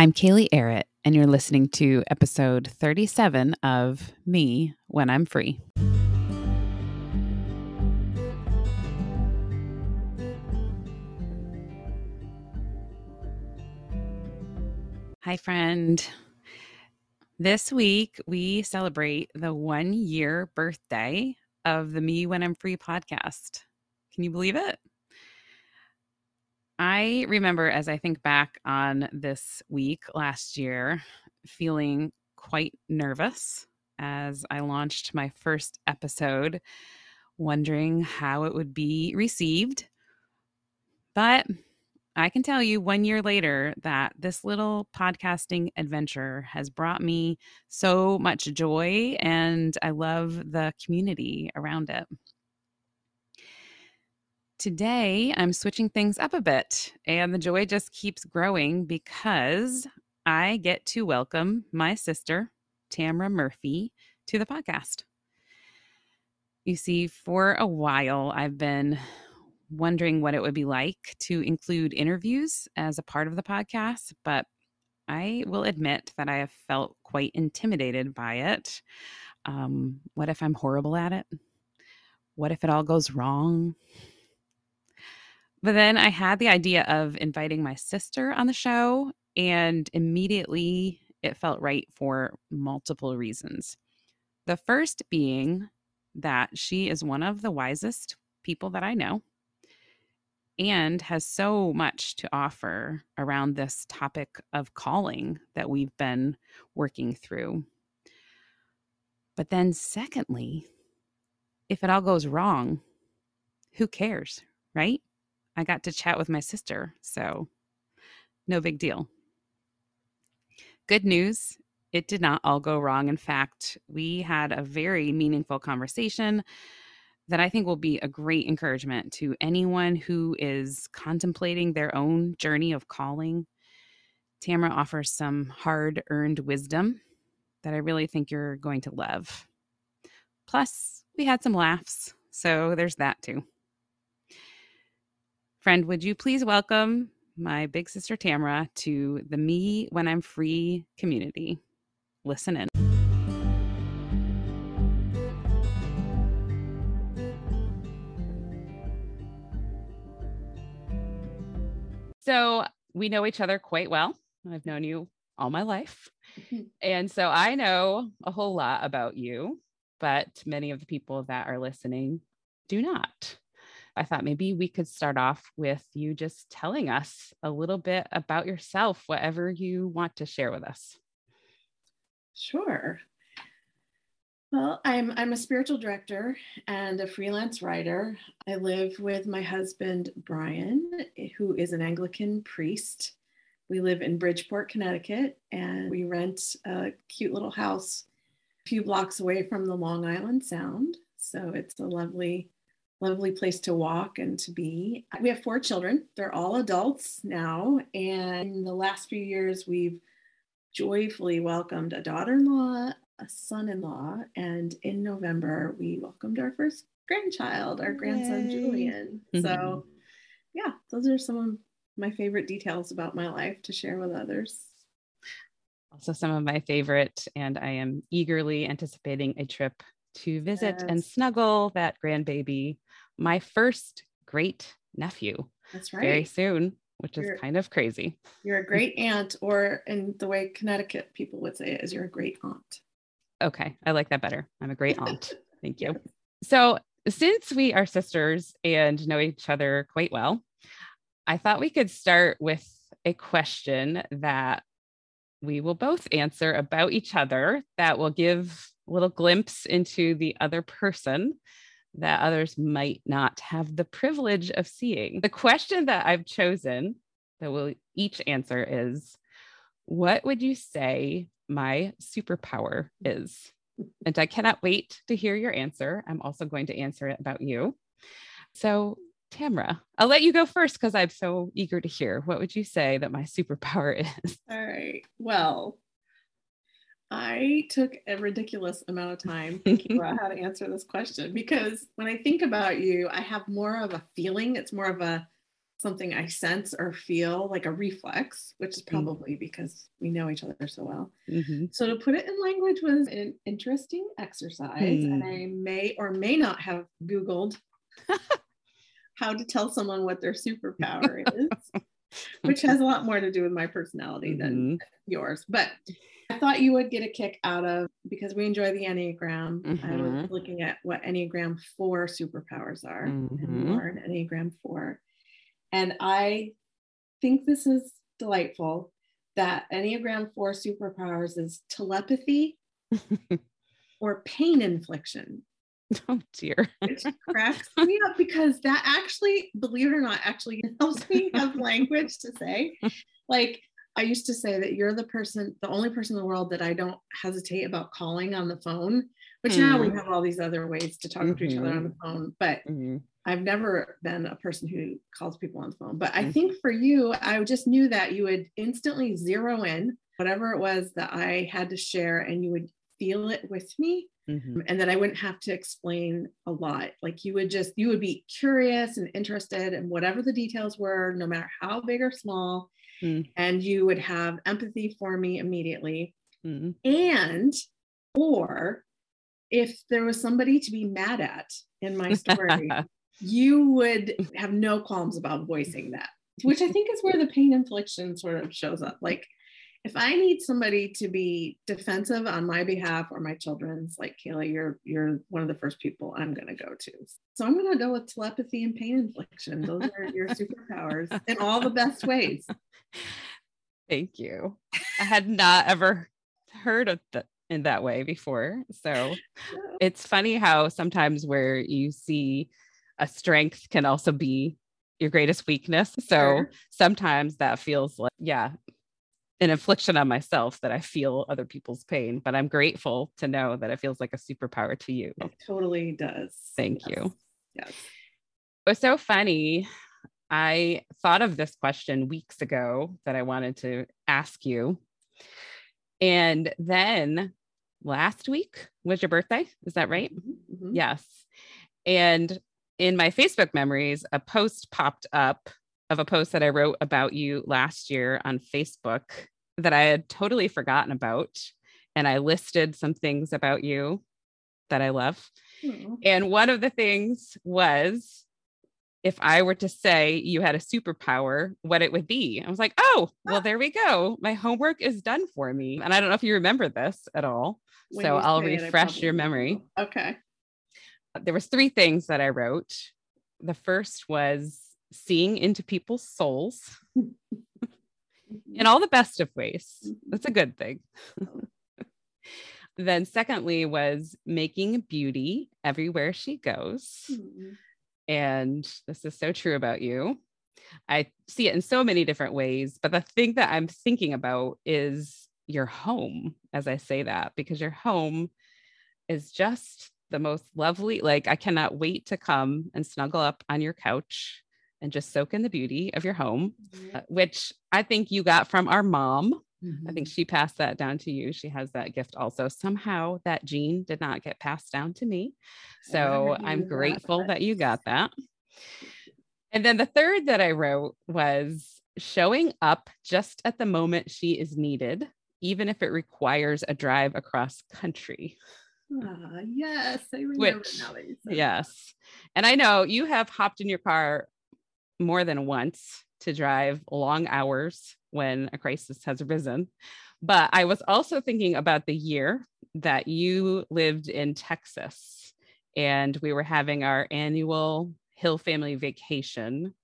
I'm Kaylee Arrett, and you're listening to episode 37 of Me When I'm Free. Hi, friend. This week, we celebrate the one year birthday of the Me When I'm Free podcast. Can you believe it? I remember as I think back on this week last year, feeling quite nervous as I launched my first episode, wondering how it would be received. But I can tell you one year later that this little podcasting adventure has brought me so much joy, and I love the community around it. Today, I'm switching things up a bit, and the joy just keeps growing because I get to welcome my sister, Tamra Murphy, to the podcast. You see, for a while, I've been wondering what it would be like to include interviews as a part of the podcast, but I will admit that I have felt quite intimidated by it. Um, what if I'm horrible at it? What if it all goes wrong? But then I had the idea of inviting my sister on the show, and immediately it felt right for multiple reasons. The first being that she is one of the wisest people that I know and has so much to offer around this topic of calling that we've been working through. But then, secondly, if it all goes wrong, who cares, right? I got to chat with my sister, so no big deal. Good news it did not all go wrong. In fact, we had a very meaningful conversation that I think will be a great encouragement to anyone who is contemplating their own journey of calling. Tamra offers some hard earned wisdom that I really think you're going to love. Plus, we had some laughs, so there's that too. Friend, would you please welcome my big sister Tamra to the Me When I'm Free community? Listen in. So we know each other quite well. I've known you all my life. And so I know a whole lot about you, but many of the people that are listening do not. I thought maybe we could start off with you just telling us a little bit about yourself, whatever you want to share with us. Sure. Well, I'm I'm a spiritual director and a freelance writer. I live with my husband Brian, who is an Anglican priest. We live in Bridgeport, Connecticut, and we rent a cute little house a few blocks away from the Long Island Sound. So it's a lovely lovely place to walk and to be. We have four children. They're all adults now. And in the last few years, we've joyfully welcomed a daughter in law, a son in law, and in November, we welcomed our first grandchild, our Yay. grandson Julian. Mm-hmm. So, yeah, those are some of my favorite details about my life to share with others. Also, some of my favorite, and I am eagerly anticipating a trip to visit yes. and snuggle that grandbaby, my first great nephew. That's right. Very soon, which you're, is kind of crazy. You're a great aunt, or in the way Connecticut people would say it, is you're a great aunt. Okay, I like that better. I'm a great aunt. Thank you. So, since we are sisters and know each other quite well, I thought we could start with a question that we will both answer about each other that will give a little glimpse into the other person that others might not have the privilege of seeing. The question that I've chosen that we'll each answer is What would you say my superpower is? And I cannot wait to hear your answer. I'm also going to answer it about you. So, Tamra, I'll let you go first because I'm so eager to hear. What would you say that my superpower is? All right. Well, I took a ridiculous amount of time thinking about how to answer this question because when I think about you, I have more of a feeling. It's more of a something I sense or feel like a reflex, which is Mm. probably because we know each other so well. Mhm. So to put it in language was an interesting exercise, and Hmm. I may or may not have Googled how to tell someone what their superpower is, which has a lot more to do with my personality than Mhm. yours. But I thought you would get a kick out of because we enjoy the Enneagram. I was Mhm. looking at what Enneagram 4 superpowers are and more in Enneagram 4. And I think this is delightful that Enneagram 4 superpowers is telepathy or pain infliction, Oh dear. which cracks me up because that actually, believe it or not, actually helps me have language to say. Like, I used to say that you're the person, the only person in the world that I don't hesitate about calling on the phone, which now we Mm. have all these other ways to talk to each other on the phone. But Mhm. I've never been a person who calls people on the phone. But I Mhm. think for you, I just knew that you would instantly zero in whatever it was that I had to share and you would feel it with me Mhm. and that I wouldn't have to explain a lot. Like you would just, you would be curious and interested in whatever the details were, no matter how big or small. Mm. And you would have empathy for me immediately. Mhm. And, or if there was somebody to be mad at in my story, you would have no qualms about voicing that, which I think is where the pain infliction sort of shows up. Like, if I need somebody to be defensive on my behalf or my children's, like Kayla, you're you're one of the first people I'm gonna go to. So I'm gonna go with telepathy and pain infliction. Those are your superpowers in all the best ways. Thank you. I had not ever heard of that in that way before. So it's funny how sometimes where you see a strength can also be your greatest weakness. So Sure. sometimes that feels like, yeah, an infliction on myself that I feel other people's pain, but I'm grateful to know that it feels like a superpower to you. It totally does. Thank Yes. you. Yes. It was so funny. I thought of this question weeks ago that I wanted to ask you. And then last week was your birthday. Is that right? Mhm, mhm. Yes. And in my Facebook memories, a post popped up of a post that I wrote about you last year on Facebook that I had totally forgotten about. And I listed some things about you that I love. Aw. And one of the things was if I were to say you had a superpower, what it would be. I was like, oh, well, there we go. My homework is done for me. And I don't know if you remember this at all. When so I'll say it, refresh your memory. will. Okay. There was three things that I wrote. The first was seeing into people's souls in all the best of ways. That's a good thing. then secondly was making beauty everywhere she goes. Mhm. And this is so true about you. I see it in so many different ways, but the thing that I'm thinking about is your home as I say that, because your home is just the most lovely. Like, I cannot wait to come and snuggle up on your couch and just soak in the beauty of your home, uh, which I think you got from our mom. I think she passed that down to you. She has that gift also. Somehow that gene did not get passed down to me. So I'm knew that, grateful that you got that. And then the third that I wrote was showing up just at the moment she is needed, even if it requires a drive across country. Ah, yes, I remember Which- now that you said that. Yes. And I know you have hopped in your car more than once to drive long hours when a crisis has arisen. But I was also thinking about the year that you lived in Texas and we were having our annual Hill family vacation,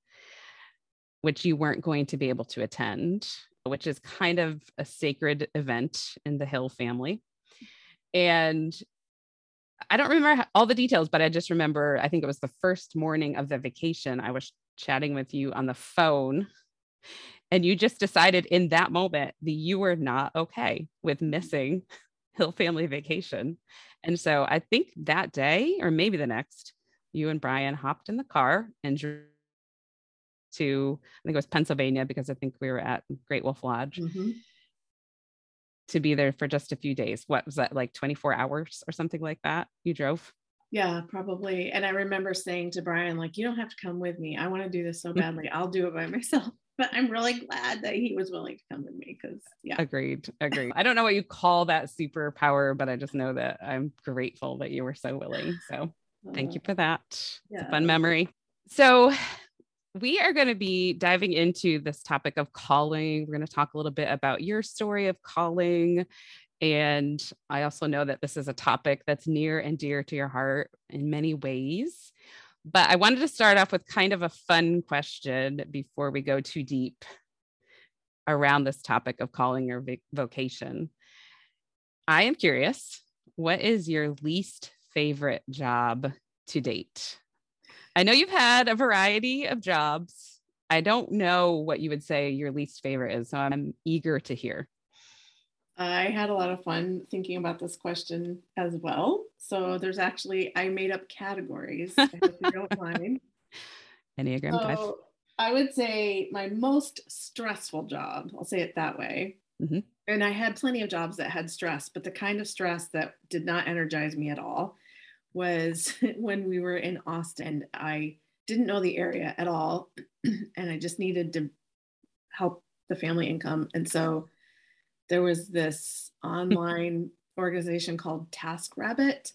which you weren't going to be able to attend, which is kind of a sacred event in the Hill family. And I don't remember all the details, but I just remember I think it was the first morning of the vacation. I was chatting with you on the phone, and you just decided in that moment that you were not okay with missing Hill Family Vacation. And so I think that day, or maybe the next, you and Brian hopped in the car and drove to, I think it was Pennsylvania, because I think we were at Great Wolf Lodge Mhm. to be there for just a few days. What was that, like 24 hours or something like that? You drove? Yeah, probably. And I remember saying to Brian, like, you don't have to come with me. I want to do this so badly. I'll do it by myself. But I'm really glad that he was willing to come with me because, yeah. Agreed. Agreed. I don't know what you call that superpower, but I just know that I'm grateful that you were so willing. So thank you uh, for that. Yeah. It's a fun memory. So we are going to be diving into this topic of calling. We're going to talk a little bit about your story of calling and I also know that this is a topic that's near and dear to your heart in many ways. But I wanted to start off with kind of a fun question before we go too deep around this topic of calling your vocation. I am curious, what is your least favorite job to date? I know you've had a variety of jobs. I don't know what you would say your least favorite is, so I'm eager to hear. I had a lot of fun thinking about this question as well. So there's actually I made up categories. I hope you don't mind. Enneagram so five. I would say my most stressful job. I'll say it that way. Mm-hmm. And I had plenty of jobs that had stress, but the kind of stress that did not energize me at all was when we were in Austin. I didn't know the area at all, and I just needed to help the family income, and so there was this online organization called Task Rabbit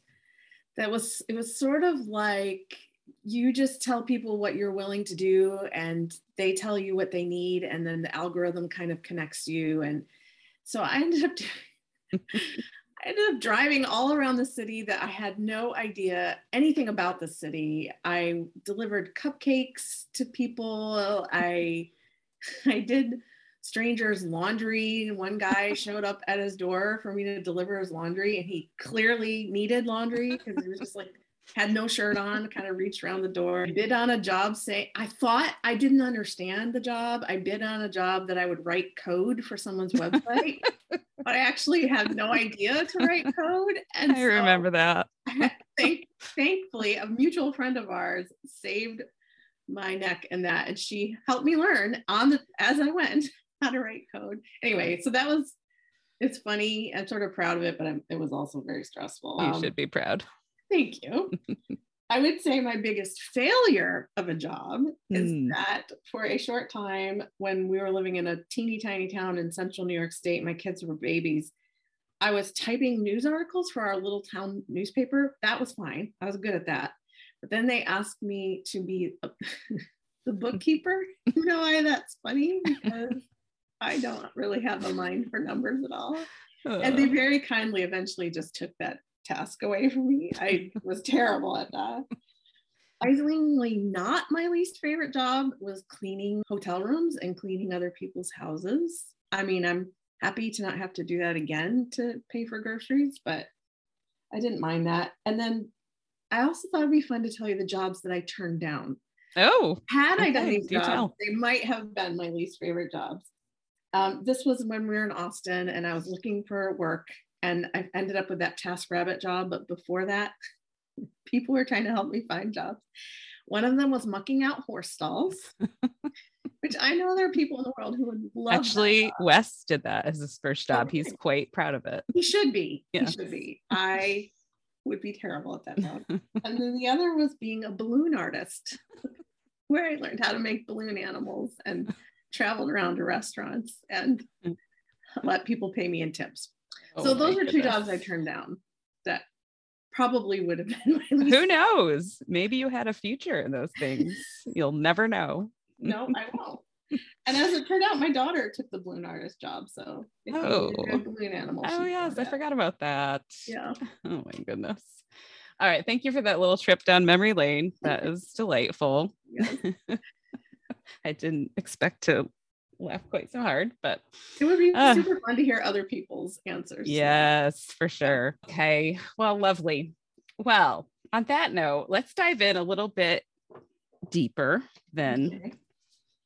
that was it was sort of like you just tell people what you're willing to do and they tell you what they need and then the algorithm kind of connects you and so I ended up I ended up driving all around the city that I had no idea anything about the city. I delivered cupcakes to people. I I did strangers laundry. One guy showed up at his door for me to deliver his laundry and he clearly needed laundry because he was just like had no shirt on kind of reached around the door. I bid on a job say i thought i didn't understand the job. I bid on a job that i would write code for someone's website but i actually had no idea to write code and i so, remember that. thank, thankfully a mutual friend of ours saved my neck in that and she helped me learn on the as i went how to write code. Anyway, so that was it's funny. I'm sort of proud of it, but I'm, it was also very stressful. You um, should be proud. Thank you. I would say my biggest failure of a job is mm. that for a short time, when we were living in a teeny tiny town in central New York State, my kids were babies. I was typing news articles for our little town newspaper. That was fine. I was good at that. But then they asked me to be a, the bookkeeper. You know why that's funny? Because I don't really have a mind for numbers at all. Uh. And they very kindly eventually just took that task away from me. I was terrible at that. Surprisingly, not my least favorite job was cleaning hotel rooms and cleaning other people's houses. I mean, I'm happy to not have to do that again to pay for groceries, but I didn't mind that. And then I also thought it'd be fun to tell you the jobs that I turned down. Oh, had I done these jobs, they might have been my least favorite jobs. Um, this was when we were in Austin and I was looking for work and I ended up with that task rabbit job. But before that, people were trying to help me find jobs. One of them was mucking out horse stalls, which I know there are people in the world who would love. Actually, Wes did that as his first job. Okay. He's quite proud of it. He should be. He should be. I would be terrible at that job. and then the other was being a balloon artist, where I learned how to make balloon animals and traveled around to restaurants and mm. let people pay me in tips. Oh so those are two jobs I turned down that probably would have been my Who knows? Maybe you had a future in those things. You'll never know. no, I won't. And as it turned out, my daughter took the balloon artist job. So oh, balloon animal. Oh yes, I forgot about that. Yeah. Oh my goodness. All right. Thank you for that little trip down memory lane. That is delightful. Yes. I didn't expect to laugh quite so hard, but it would be uh, super fun to hear other people's answers. Yes, for sure. Okay. Well, lovely. Well, on that note, let's dive in a little bit deeper than okay.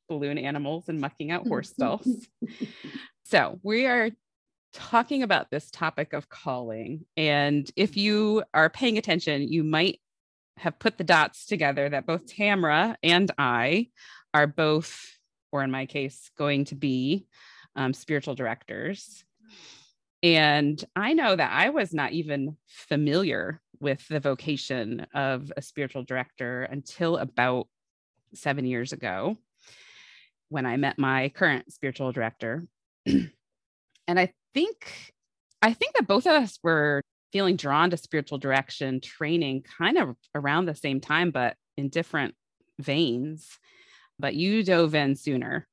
balloon animals and mucking out horse stalls. so, we are talking about this topic of calling. And if you are paying attention, you might have put the dots together that both Tamra and I are both, or in my case, going to be um, spiritual directors. And I know that I was not even familiar with the vocation of a spiritual director until about seven years ago when I met my current spiritual director. and I think I think that both of us were feeling drawn to spiritual direction training kind of around the same time, but in different veins. But you dove in sooner.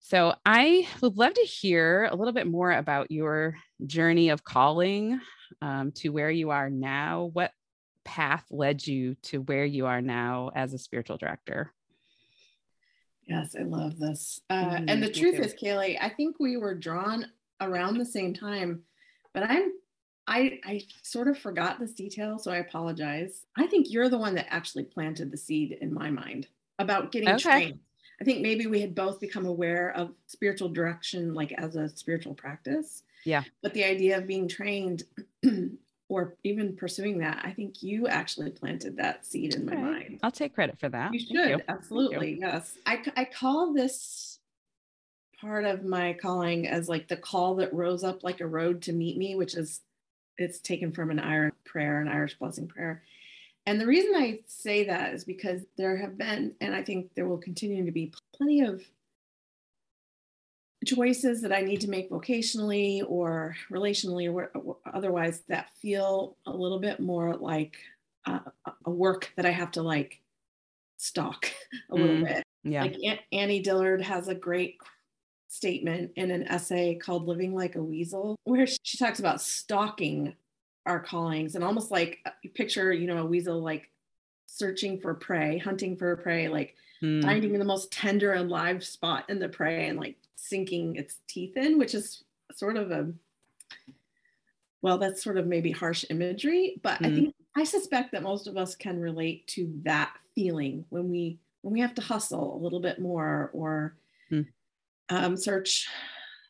So I would love to hear a little bit more about your journey of calling um, to where you are now. What path led you to where you are now as a spiritual director? Yes, I love this. Uh, mm, and the truth is, Kaylee, I think we were drawn around the same time, but I'm I I sort of forgot this detail, so I apologize. I think you're the one that actually planted the seed in my mind about getting okay. trained. I think maybe we had both become aware of spiritual direction, like as a spiritual practice. Yeah. But the idea of being trained or even pursuing that, I think you actually planted that seed in my mind. I'll take credit for that. You should, you. absolutely. You. Yes. I, I call this part of my calling as like the call that rose up like a road to meet me, which is it's taken from an Irish prayer, an Irish blessing prayer. And the reason I say that is because there have been, and I think there will continue to be plenty of choices that I need to make vocationally or relationally or otherwise that feel a little bit more like uh, a work that I have to like stalk a little mm, bit. Yeah. Like Annie Dillard has a great statement in an essay called Living Like a Weasel, where she talks about stalking our callings and almost like uh, picture, you know, a weasel like searching for prey, hunting for prey, like mm. finding the most tender and live spot in the prey and like sinking its teeth in, which is sort of a well, that's sort of maybe harsh imagery, but mm. I hmm. think I suspect that most of us can relate to that feeling when we when we have to hustle a little bit more or mm um, search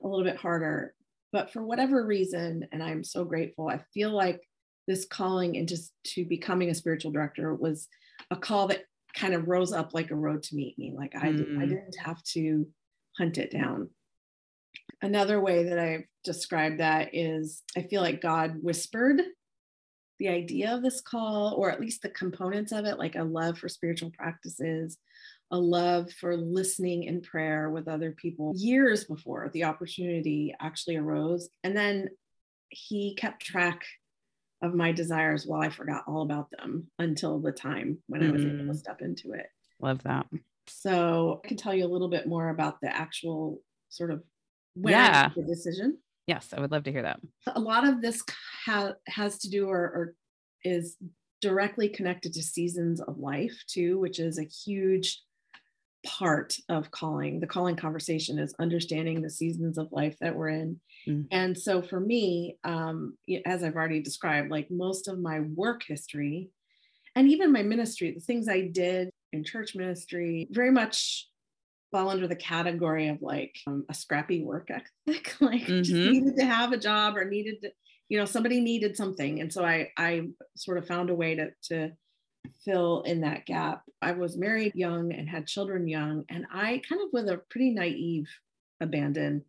a little bit harder. But for whatever reason, and I'm so grateful, I feel like this calling into to becoming a spiritual director was a call that kind of rose up like a road to meet me. Like I, mm. I didn't have to hunt it down. Another way that I've described that is I feel like God whispered the idea of this call, or at least the components of it, like a love for spiritual practices, a love for listening in prayer with other people years before the opportunity actually arose. And then he kept track of my desires while I forgot all about them until the time when mm. I was able to mm. step into it. Love that. So I can tell you a little bit more about the actual sort of when yeah. the decision. Yes, I would love to hear that. A lot of this ha- has to do or, or is directly connected to seasons of life too, which is a huge part of calling the calling conversation is understanding the seasons of life that we're in mm. and so for me um, as i've already described like most of my work history and even my ministry the things i did in church ministry very much fall under the category of like um, a scrappy work ethic like mm-hmm. just needed to have a job or needed to you know somebody needed something and so i i sort of found a way to to fill in that gap. I was married young and had children young, and I kind of, with a pretty naive abandon,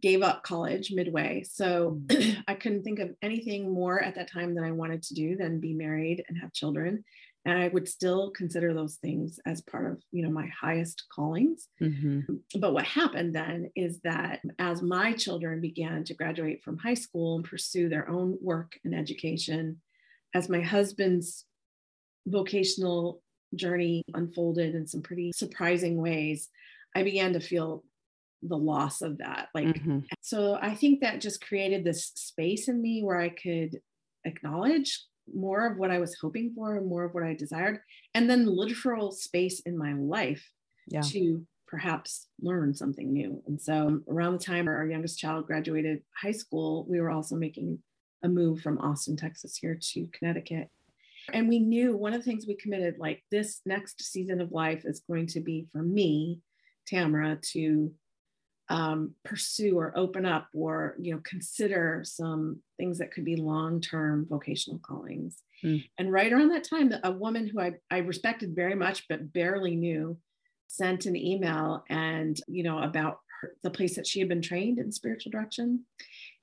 gave up college midway. So mm. I couldn't think of anything more at that time that I wanted to do than be married and have children. And I would still consider those things as part of, you know, my highest callings. Mm-hmm. But what happened then is that as my children began to graduate from high school and pursue their own work and education, as my husband's vocational journey unfolded in some pretty surprising ways, I began to feel the loss of that. Like, mm-hmm. so I think that just created this space in me where I could acknowledge more of what I was hoping for and more of what I desired, and then literal space in my life yeah. to perhaps learn something new. And so around the time our youngest child graduated high school, we were also making a move from Austin, Texas here to Connecticut. And we knew one of the things we committed, like this next season of life is going to be for me, Tamara, to um, pursue or open up or you know consider some things that could be long-term vocational callings. Mm. And right around that time, a woman who I, I respected very much but barely knew sent an email and you know about her, the place that she had been trained in spiritual direction.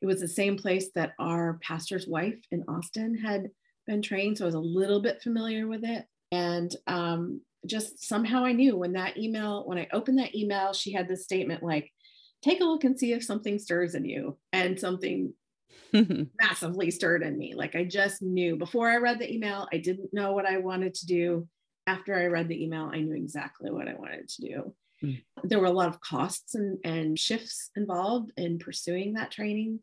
It was the same place that our pastor's wife in Austin had been trained. So I was a little bit familiar with it. And um, just somehow I knew when that email, when I opened that email, she had this statement like, take a look and see if something stirs in you. And something massively stirred in me. Like I just knew before I read the email, I didn't know what I wanted to do. After I read the email, I knew exactly what I wanted to do. Mm. There were a lot of costs and, and shifts involved in pursuing that training,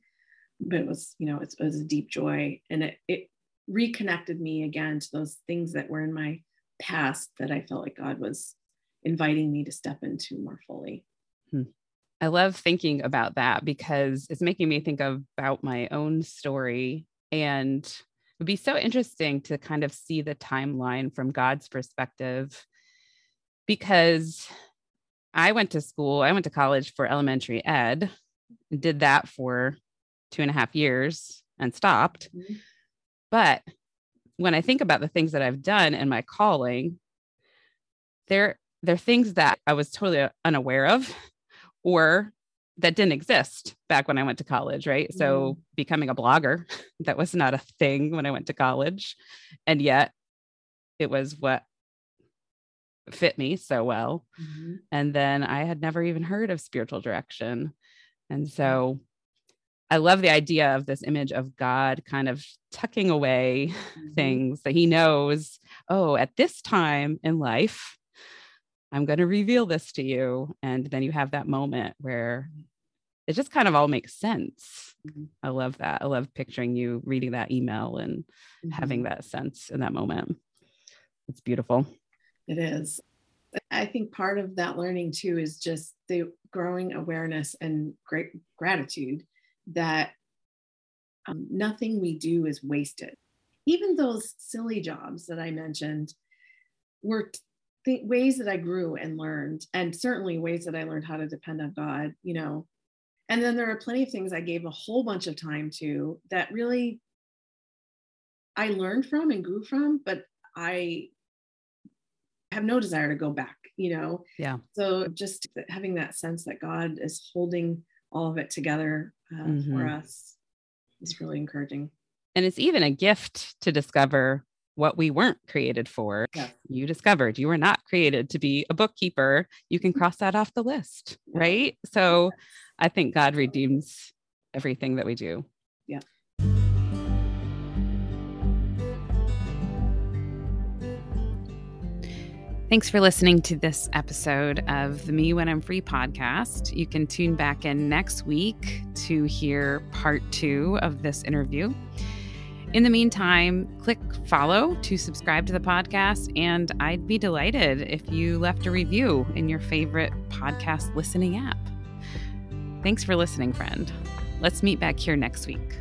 but it was, you know, it, it was a deep joy and it, it reconnected me again to those things that were in my past that I felt like God was inviting me to step into more fully. Hmm. I love thinking about that because it's making me think about my own story. And it would be so interesting to kind of see the timeline from God's perspective because I went to school, I went to college for elementary ed, did that for two and a half years and stopped. Mm-hmm. But when I think about the things that I've done in my calling, there, are things that I was totally unaware of or that didn't exist back when I went to college, right? Mm. So becoming a blogger, that was not a thing when I went to college. And yet it was what fit me so well. Mm-hmm. And then I had never even heard of spiritual direction. And so I love the idea of this image of God kind of tucking away mm-hmm. things that he knows, oh, at this time in life, I'm going to reveal this to you. And then you have that moment where it just kind of all makes sense. Mm-hmm. I love that. I love picturing you reading that email and mm-hmm. having that sense in that moment. It's beautiful. It is. I think part of that learning too is just the growing awareness and great gratitude that um, nothing we do is wasted. Even those silly jobs that I mentioned were th- ways that I grew and learned, and certainly ways that I learned how to depend on God, you know. And then there are plenty of things I gave a whole bunch of time to that really I learned from and grew from, but I have no desire to go back, you know? Yeah. So just having that sense that God is holding all of it together uh, mm-hmm. for us is really encouraging. And it's even a gift to discover what we weren't created for. Yeah. You discovered you were not created to be a bookkeeper. You can cross that off the list, right? So. I think God redeems everything that we do. Thanks for listening to this episode of the Me When I'm Free podcast. You can tune back in next week to hear part two of this interview. In the meantime, click follow to subscribe to the podcast, and I'd be delighted if you left a review in your favorite podcast listening app. Thanks for listening, friend. Let's meet back here next week.